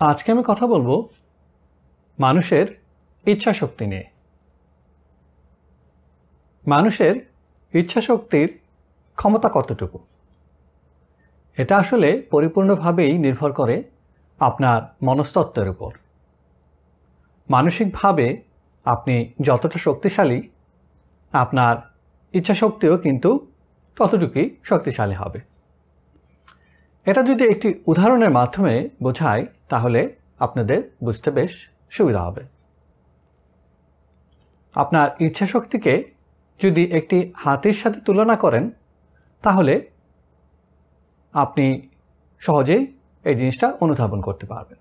আজকে আমি কথা বলব মানুষের ইচ্ছা শক্তি নিয়ে। মানুষের ইচ্ছা শক্তির ক্ষমতা কতটুকু? এটা আসলে পরিপূর্ণভাবেই নির্ভর করে আপনার মনস্তত্ত্বের উপর। মানসিকভাবে আপনি যতটা শক্তিশালী, আপনার ইচ্ছা শক্তিও কিন্তু ততটুকুই শক্তিশালী হবে। এটা যদি একটি উদাহরণের মাধ্যমে বোঝায়, তাহলে আপনাদের বুঝতে বেশ সুবিধা হবে। আপনার ইচ্ছা শক্তিকে যদি একটি হাতির সাথে তুলনা করেন, তাহলে আপনি সহজেই এই জিনিসটা অনুধাবন করতে পারবেন।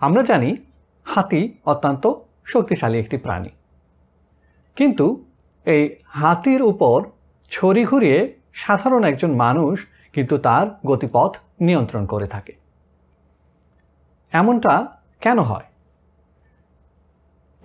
আমরা জানি হাতি অত্যন্ত শক্তিশালী একটি প্রাণী। কিন্তু এই হাতির উপর ছড়ি ঘুরিয়ে সাধারণ একজন মানুষ কিন্তু তার গতিপথ নিয়ন্ত্রণ করে থাকে। এমনটা কেন হয়?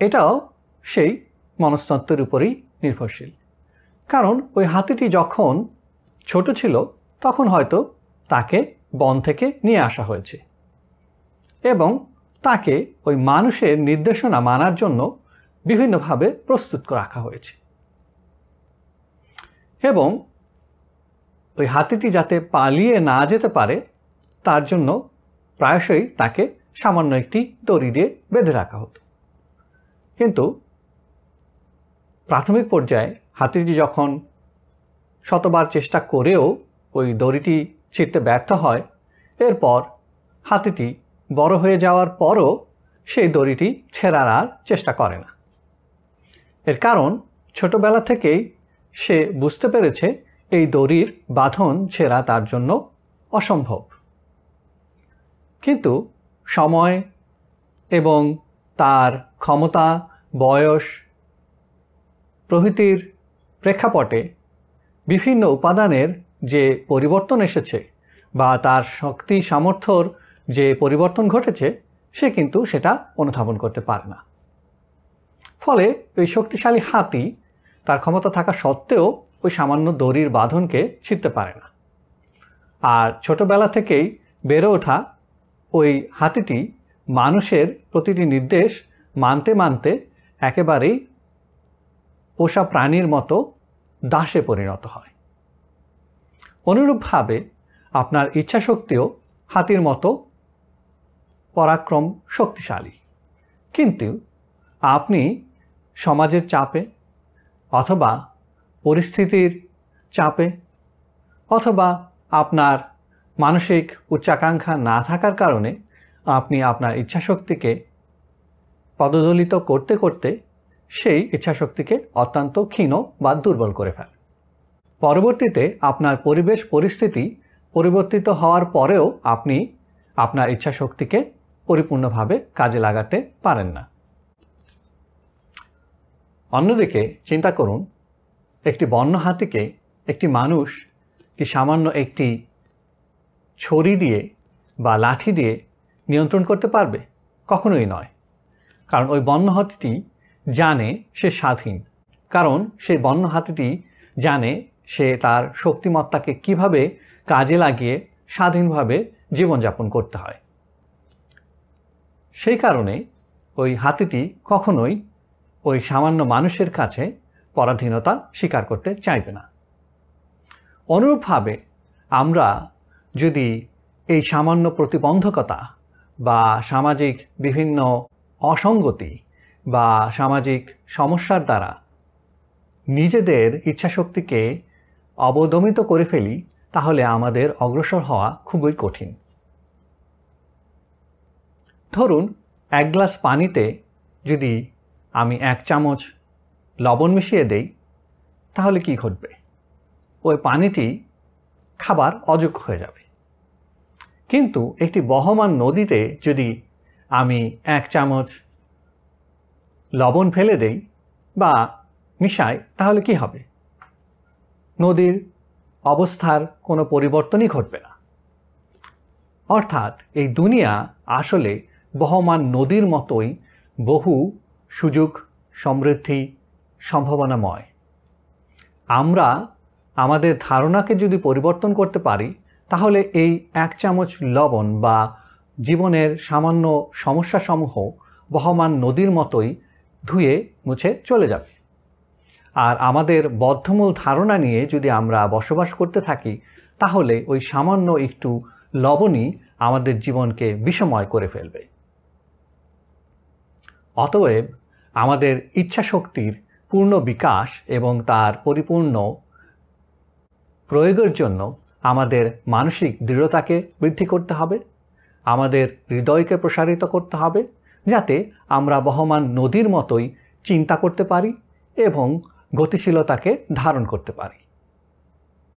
এটাও সেই মনস্তত্ত্বের উপরেই নির্ভরশীল। কারণ ওই হাতিটি যখন ছোট ছিল, তখন হয়তো তাকে বন থেকে নিয়ে আসা হয়েছে এবং তাকে ওই মানুষের নির্দেশনা মানার জন্য বিভিন্নভাবে প্রস্তুত রাখা হয়েছে। এবং ওই হাতিটি যাতে পালিয়ে না যেতে পারে, তার জন্য প্রায়শই তাকে সামান্য একটি দড়ি দিয়ে বেঁধে রাখা হতো। কিন্তু প্রাথমিক পর্যায়ে হাতিটি যখন শতবার চেষ্টা করেও ওই দড়িটি ছিঁড়তে ব্যর্থ হয়, এরপর হাতিটি বড় হয়ে যাওয়ার পরও সেই দড়িটি ছেঁড়ার আর চেষ্টা করে না। এর কারণ ছোটবেলা থেকেই সে বুঝতে পেরেছে এই দড়ির বাঁধন ছেঁড়া তার জন্য অসম্ভব। কিন্তু সময় এবং তার ক্ষমতা, বয়স, প্রভৃতির প্রেক্ষাপটে বিভিন্ন উপাদানের যে পরিবর্তন এসেছে বা তার শক্তি, সামর্থ্যর যে পরিবর্তন ঘটেছে, সে কিন্তু সেটা অনুধাবন করতে পারে না। ফলে ওই শক্তিশালী হাতি তার ক্ষমতা থাকা সত্ত্বেও ওই সামান্য দড়ির বাঁধনকে ছিঁড়তে পারে না। আর ছোটবেলা থেকেই বেড়ে ওঠা ওই হাতিটি মানুষের প্রতিটি নির্দেশ মানতে মানতে একেবারেই পোষা প্রাণীর মতো দাসে পরিণত হয়। অনুরূপভাবে আপনার ইচ্ছাশক্তিও হাতির মতো পরাক্রম শক্তিশালী। কিন্তু আপনি সমাজের চাপে অথবা পরিস্থিতির চাপে অথবা আপনার মানসিক উচ্চাকাঙ্ক্ষা না থাকার কারণে আপনি আপনার ইচ্ছাশক্তিকে পদদলিত করতে করতে সেই ইচ্ছাশক্তিকে অত্যন্ত ক্ষীণ বা দুর্বল করে ফেলে। পরবর্তীতে আপনার পরিবেশ পরিস্থিতি পরিবর্তিত হওয়ার পরেও আপনি আপনার ইচ্ছাশক্তিকে পরিপূর্ণভাবে কাজে লাগাতে পারেন না। অন্যদিকে চিন্তা করুন একটি বন্য হাতিকে একটি মানুষ কি সামান্য একটি ছড়ি দিয়ে বা লাঠি দিয়ে নিয়ন্ত্রণ করতে পারবে? কখনোই নয়। কারণ ওই বন্য হাতিটি জানে সে স্বাধীন। কারণ সেই বন্য হাতিটি জানে সে তার শক্তিমত্তাকে কীভাবে কাজে লাগিয়ে স্বাধীনভাবে জীবনযাপন করতে হয়। সেই কারণে ওই হাতিটি কখনোই ওই সামান্য মানুষের কাছে পরাধীনতা স্বীকার করতে চাইবে না। অনুরূপভাবে আমরা যদি এই সামান্য প্রতিবন্ধকতা বা সামাজিক বিভিন্ন অসঙ্গতি বা সামাজিক সমস্যার দ্বারা নিজেদের ইচ্ছাশক্তিকে অবদমিত করে ফেলি, তাহলে আমাদের অগ্রসর হওয়া খুবই কঠিন। ধরুন, এক গ্লাস পানিতে যদি আমি এক চামচ লবণ মিশিয়ে দেই, তাহলে কি ঘটবে? ওই পানিটি খাবার অযোগ্য হয়ে যাবে। কিন্তু একটি বহমান নদীতে যদি আমি এক চামচ লবণ ফেলে দেই বা মিশাই, তাহলে কি হবে? নদীর অবস্থার কোনো পরিবর্তনই ঘটবে না। অর্থাৎ এই দুনিয়া আসলে বহমান নদীর মতোই বহু সুযোগ সমৃদ্ধি সম্ভাবনাময়। আমরা আমাদের ধারণাকে যদি পরিবর্তন করতে পারি, তাহলে এই এক চামচ লবণ বা জীবনের সামান্য সমস্যাসমূহ বহমান নদীর মতোই ধুয়ে মুছে চলে যাবে। আর আমাদের বদ্ধমূল ধারণা নিয়ে যদি আমরা বসবাস করতে থাকি, তাহলে ওই সামান্য একটু লবণই আমাদের জীবনকে বিষময় করে ফেলবে। অতএব আমাদের ইচ্ছা শক্তির পূর্ণ বিকাশ এবং তার পরিপূর্ণ প্রয়োগের জন্য আমাদের মানসিক দৃঢ়তাকে বৃদ্ধি করতে হবে, আমাদের হৃদয়কে প্রসারিত করতে হবে, যাতে আমরা বহমান নদীর মতোই চিন্তা করতে পারি এবং গতিশীলতাকে ধারণ করতে পারি।